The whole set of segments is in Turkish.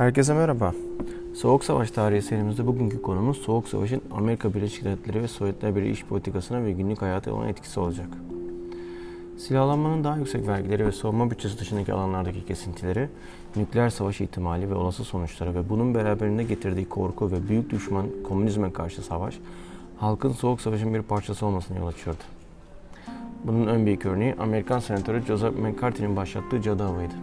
Herkese merhaba. Soğuk Savaş tarihi serimizde bugünkü konumuz Soğuk Savaş'ın Amerika Birleşik Devletleri ve Sovyetler Birliği iş politikasına ve günlük hayata olan etkisi olacak. Silahlanmanın daha yüksek vergileri ve savunma bütçesi dışındaki alanlardaki kesintileri, nükleer savaş ihtimali ve olası sonuçları ve bunun beraberinde getirdiği korku ve büyük düşman komünizme karşı savaş, halkın Soğuk Savaş'ın bir parçası olmasına yol açıyordu. Bunun en büyük örneği Amerikan Senatörü Joseph McCarthy'nin başlattığı cadı avıydı.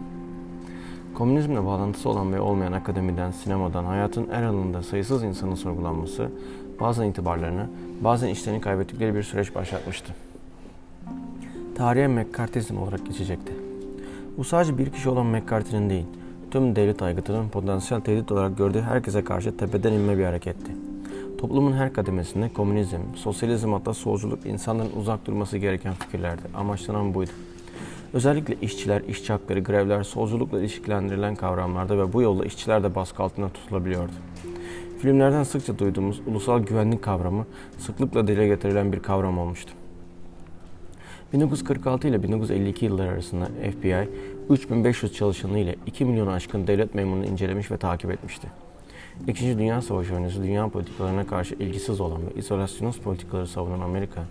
Komünizmle bağlantısı olan ve olmayan akademiden, sinemadan, hayatın her alanında sayısız insanın sorgulanması, bazen itibarlarını, bazen işlerini kaybettikleri bir süreç başlatmıştı. Tarihe McCarthyizm olarak geçecekti. Bu sadece bir kişi olan McCarthy'nin değil, tüm devlet aygıtının potansiyel tehdit olarak gördüğü herkese karşı tepeden inme bir hareketti. Toplumun her kademesinde komünizm, sosyalizm hatta solculuk insanların uzak durması gereken fikirlerdi. Amaçlanan buydu. Özellikle işçiler, işçi hakları, grevler, solculukla ilişkilendirilen kavramlarda ve bu yolla işçiler de baskı altında tutulabiliyordu. Filmlerden sıkça duyduğumuz ulusal güvenlik kavramı sıklıkla dile getirilen bir kavram olmuştu. 1946 ile 1952 yılları arasında FBI 3500 çalışanı ile 2 milyon aşkın devlet memurunu incelemiş ve takip etmişti. İkinci Dünya Savaşı öncesi dünya politikalarına karşı ilgisiz olan ve izolasyonist politikaları savunan Amerika,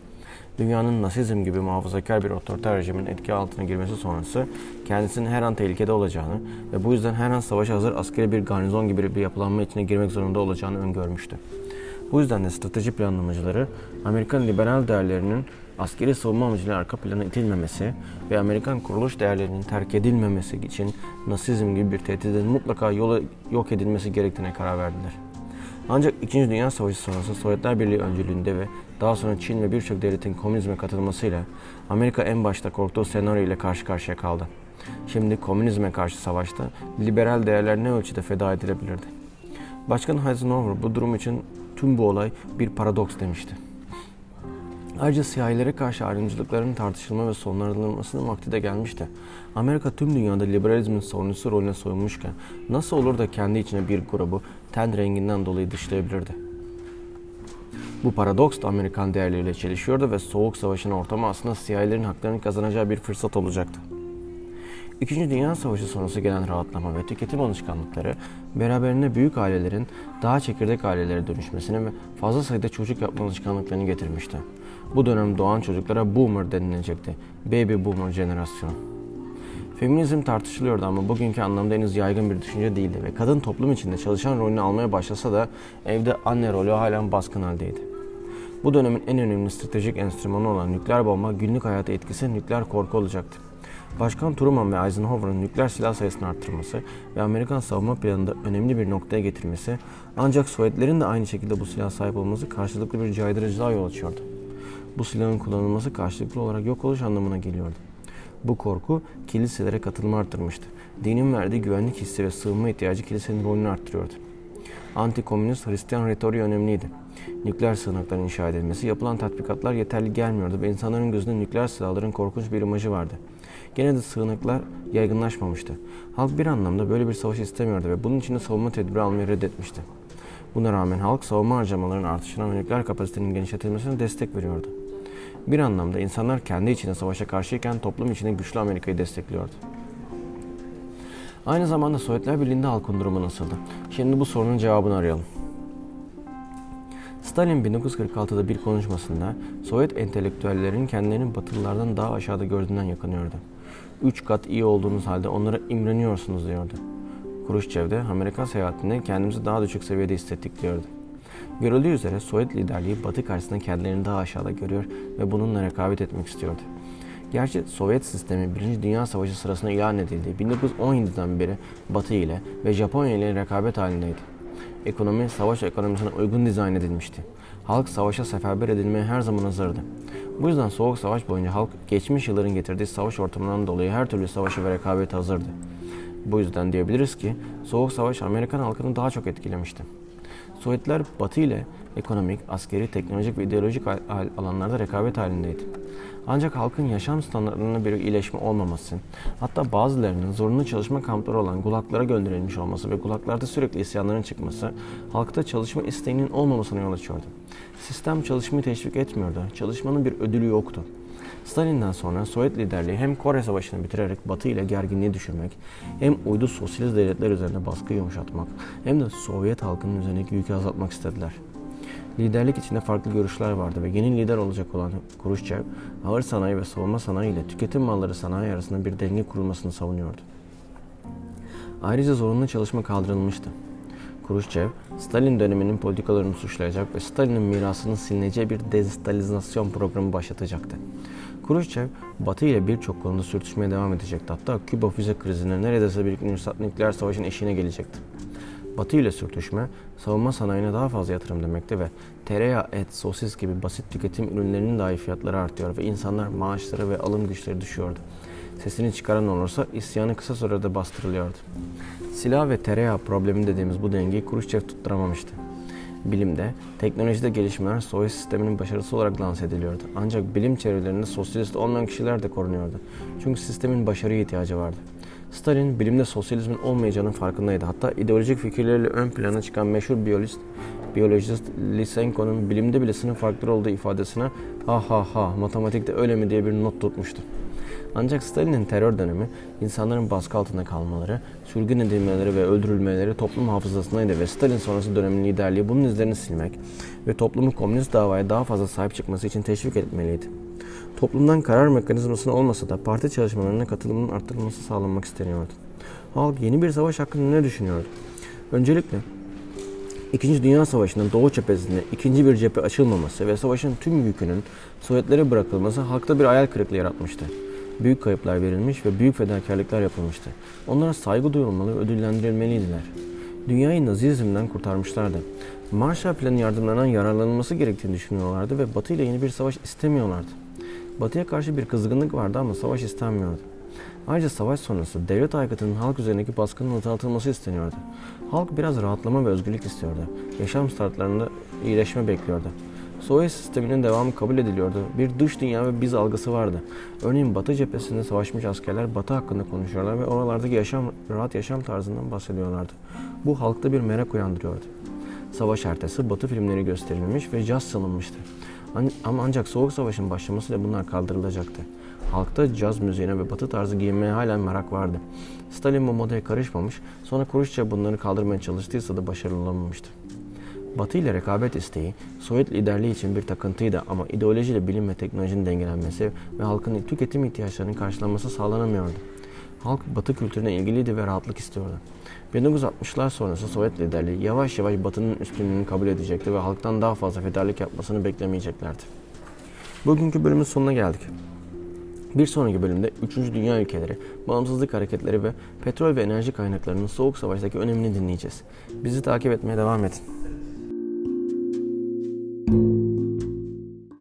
dünyanın Nasizm gibi muhafazakar bir otoriter rejimin etki altına girmesi sonrası kendisinin her an tehlikede olacağını ve bu yüzden her an savaşa hazır askeri bir garnizon gibi bir yapılanma içine girmek zorunda olacağını öngörmüştü. Bu yüzden de strateji planlamacıları Amerikan liberal değerlerinin askeri savunma amacıyla arka plana itilmemesi ve Amerikan kuruluş değerlerinin terk edilmemesi için Nasizm gibi bir tehditin mutlaka yola yok edilmesi gerektiğine karar verdiler. Ancak İkinci Dünya Savaşı sonrası Sovyetler Birliği öncülüğünde ve daha sonra Çin ve birçok devletin komünizme katılmasıyla Amerika en başta korktuğu senaryo ile karşı karşıya kaldı. Şimdi komünizme karşı savaşta liberal değerler ne ölçüde feda edilebilirdi? Başkan Eisenhower bu durum için tüm bu olay bir paradoks demişti. Ayrıca siyahilere karşı ayrımcılıkların tartışılma ve sonlandırılmasının vakti de gelmişti. Amerika tüm dünyada liberalizmin savunucusu rolüne soyunmuşken nasıl olur da kendi içine bir grubu ten renginden dolayı dışlayabilirdi? Bu paradoks da Amerikan değerleriyle çelişiyordu ve Soğuk Savaş'ın ortamı aslında siyahilerin haklarını kazanacağı bir fırsat olacaktı. İkinci Dünya Savaşı sonrası gelen rahatlama ve tüketim alışkanlıkları beraberinde büyük ailelerin daha çekirdek ailelere dönüşmesini ve fazla sayıda çocuk yapma alışkanlıklarını getirmişti. Bu dönem doğan çocuklara boomer denilecekti. Baby boomer jenerasyonu. Feminizm tartışılıyordu ama bugünkü anlamda henüz yaygın bir düşünce değildi ve kadın toplum içinde çalışan rolünü almaya başlasa da evde anne rolü halen baskın haldeydi. Bu dönemin en önemli stratejik enstrümanı olan nükleer bomba günlük hayata etkisi nükleer korku olacaktı. Başkan Truman ve Eisenhower'ın nükleer silah sayısını arttırması ve Amerikan savunma planında önemli bir noktaya getirmesi ancak Sovyetlerin de aynı şekilde bu silah sahip olması karşılıklı bir caydırıcılığa yol açıyordu. Bu silahın kullanılması karşılıklı olarak yok oluş anlamına geliyordu. Bu korku kiliselere katılımı arttırmıştı. Dinin verdiği güvenlik hissi ve sığınma ihtiyacı kilisenin rolünü arttırıyordu. Anti-komünist Hristiyan retoriği önemliydi. Nükleer sığınakların inşa edilmesi, yapılan tatbikatlar yeterli gelmiyordu ve insanların gözünde nükleer silahların korkunç bir imajı vardı. Gene de sığınaklar yaygınlaşmamıştı. Halk bir anlamda böyle bir savaş istemiyordu ve bunun için de savunma tedbiri almayı reddetmişti. Buna rağmen halk savunma harcamalarının artışına ve nükleer kapasitenin genişletilmesine destek veriyordu. Bir anlamda insanlar kendi içinde savaşa karşıyken toplum içinde güçlü Amerika'yı destekliyordu. Aynı zamanda Sovyetler Birliği'nde halkın durumu nasıldı? Şimdi bu sorunun cevabını arayalım. Stalin 1946'da bir konuşmasında Sovyet entelektüellerin kendilerini Batılılardan daha aşağıda gördüğünden yakınıyordu. Üç kat iyi olduğunuz halde onlara imreniyorsunuz diyordu. Khrushchev de Amerikan seyahatinde kendimizi daha düşük seviyede hissettik diyordu. Görüldüğü üzere Sovyet liderliği Batı karşısında kendilerini daha aşağıda görüyor ve bununla rekabet etmek istiyordu. Gerçi Sovyet sistemi 1. Dünya Savaşı sırasında ilan edildiği 1917'den beri Batı ile ve Japonya ile rekabet halindeydi. Ekonomi savaş ekonomisine uygun dizayn edilmişti. Halk savaşa seferber edilmeye her zaman hazırdı. Bu yüzden Soğuk Savaş boyunca halk geçmiş yılların getirdiği savaş ortamından dolayı her türlü savaşa ve rekabete hazırdı. Bu yüzden diyebiliriz ki Soğuk Savaş Amerikan halkını daha çok etkilemişti. Sovyetler Batı ile ekonomik, askeri, teknolojik ve ideolojik alanlarda rekabet halindeydi. Ancak halkın yaşam standartlarında bir iyileşme olmaması, hatta bazılarının zorunlu çalışma kampları olan gulaklara gönderilmiş olması ve gulaklarda sürekli isyanların çıkması, halkta çalışma isteğinin olmamasına yol açıyordu. Sistem çalışmayı teşvik etmiyordu. Çalışmanın bir ödülü yoktu. Stalin'den sonra Sovyet liderliği hem Kore Savaşı'nı bitirerek Batı ile gerginliği düşürmek, hem uydu sosyalist devletler üzerine baskı yumuşatmak, hem de Sovyet halkının üzerindeki yükü azaltmak istediler. Liderlik içinde farklı görüşler vardı ve yeni lider olacak olan Khrushchev, ağır sanayi ve savunma sanayi ile tüketim malları sanayi arasında bir denge kurulmasını savunuyordu. Ayrıca zorunlu çalışma kaldırılmıştı. Khrushchev, Stalin döneminin politikalarını suçlayacak ve Stalin'in mirasının silineceği bir destalizasyon programı başlatacaktı. Khrushchev, Batı ile birçok konuda sürtüşmeye devam edecekti. Hatta Küba füze krizine neredeyse bir nükleer savaşın eşiğine gelecekti. Batı ile sürtüşme, savunma sanayine daha fazla yatırım demekti ve tereyağı, et, sosis gibi basit tüketim ürünlerinin dahi fiyatları artıyor ve insanlar maaşları ve alım güçleri düşüyordu. Sesini çıkaran olursa isyanı kısa sürede bastırılıyordu. Silah ve tereyağı problemi dediğimiz bu dengeyi Khrushchev tutturamamıştı. Bilimde, teknolojide gelişmeler Sovyet sisteminin başarısı olarak lanse ediliyordu. Ancak bilim çevrelerinde sosyalist olmayan kişiler de korunuyordu. Çünkü sistemin başarıya ihtiyacı vardı. Stalin bilimde sosyalizmin olmayacağının farkındaydı. Hatta ideolojik fikirleriyle ön plana çıkan meşhur biyolojist, biyolojist Lysenko'nun bilimde bile sınıf farkları olduğu ifadesine ha ha ha matematikte öyle mi diye bir not tutmuştu. Ancak Stalin'in terör dönemi insanların baskı altında kalmaları, sürgün edilmeleri ve öldürülmeleri toplum hafızasındaydı ve Stalin sonrası dönemin liderliği bunun izlerini silmek ve toplumu komünist davaya daha fazla sahip çıkması için teşvik etmeliydi. Toplumdan karar mekanizmasını olmasa da parti çalışmalarına katılımının arttırılması sağlanmak isteniyordu. Halk yeni bir savaş hakkında ne düşünüyordu? Öncelikle İkinci Dünya Savaşı'nın Doğu cephesinde ikinci bir cephe açılmaması ve savaşın tüm yükünün Sovyetlere bırakılması halkta bir hayal kırıklığı yaratmıştı. Büyük kayıplar verilmiş ve büyük fedakarlıklar yapılmıştı. Onlara saygı duyulmalı ve ödüllendirilmeliydiler. Dünyayı Nazizm'den kurtarmışlardı. Marshall Planı yardımlarından yararlanılması gerektiğini düşünüyorlardı ve Batı ile yeni bir savaş istemiyorlardı. Batı'ya karşı bir kızgınlık vardı ama savaş istenmiyordu. Ayrıca savaş sonrası devlet aygıtının halk üzerindeki baskının azaltılması isteniyordu. Halk biraz rahatlama ve özgürlük istiyordu. Yaşam startlarında iyileşme bekliyordu. Sovyet sisteminin devamı kabul ediliyordu. Bir dış dünya ve biz algısı vardı. Örneğin Batı cephesinde savaşmış askerler Batı hakkında konuşuyorlar ve oralardaki yaşam, rahat yaşam tarzından bahsediyorlardı. Bu halkta bir merak uyandırıyordu. Savaş ertesi Batı filmleri gösterilmiş ve caz salınmıştı. Ama ancak Soğuk Savaş'ın başlamasıyla bunlar kaldırılacaktı. Halkta caz müziğine ve batı tarzı giyinmeye hala merak vardı. Stalin bu modaya karışmamış, sonra Khrushchev bunları kaldırmaya çalıştıysa da başarılı olamamıştı. Batı ile rekabet isteği, Sovyet liderliği için bir takıntıydı ama ideolojiyle bilim ve teknolojinin dengelenmesi ve halkın tüketim ihtiyaçlarının karşılanması sağlanamıyordu. Halk Batı kültürüne ilgiliydi ve rahatlık istiyordu. 1960'lar sonrası Sovyet liderliği yavaş yavaş Batı'nın üstünlüğünü kabul edecekti ve halktan daha fazla fedakarlık yapmasını beklemeyeceklerdi. Bugünkü bölümün sonuna geldik. Bir sonraki bölümde 3. Dünya ülkeleri, bağımsızlık hareketleri ve petrol ve enerji kaynaklarının soğuk savaştaki önemini dinleyeceğiz. Bizi takip etmeye devam edin. you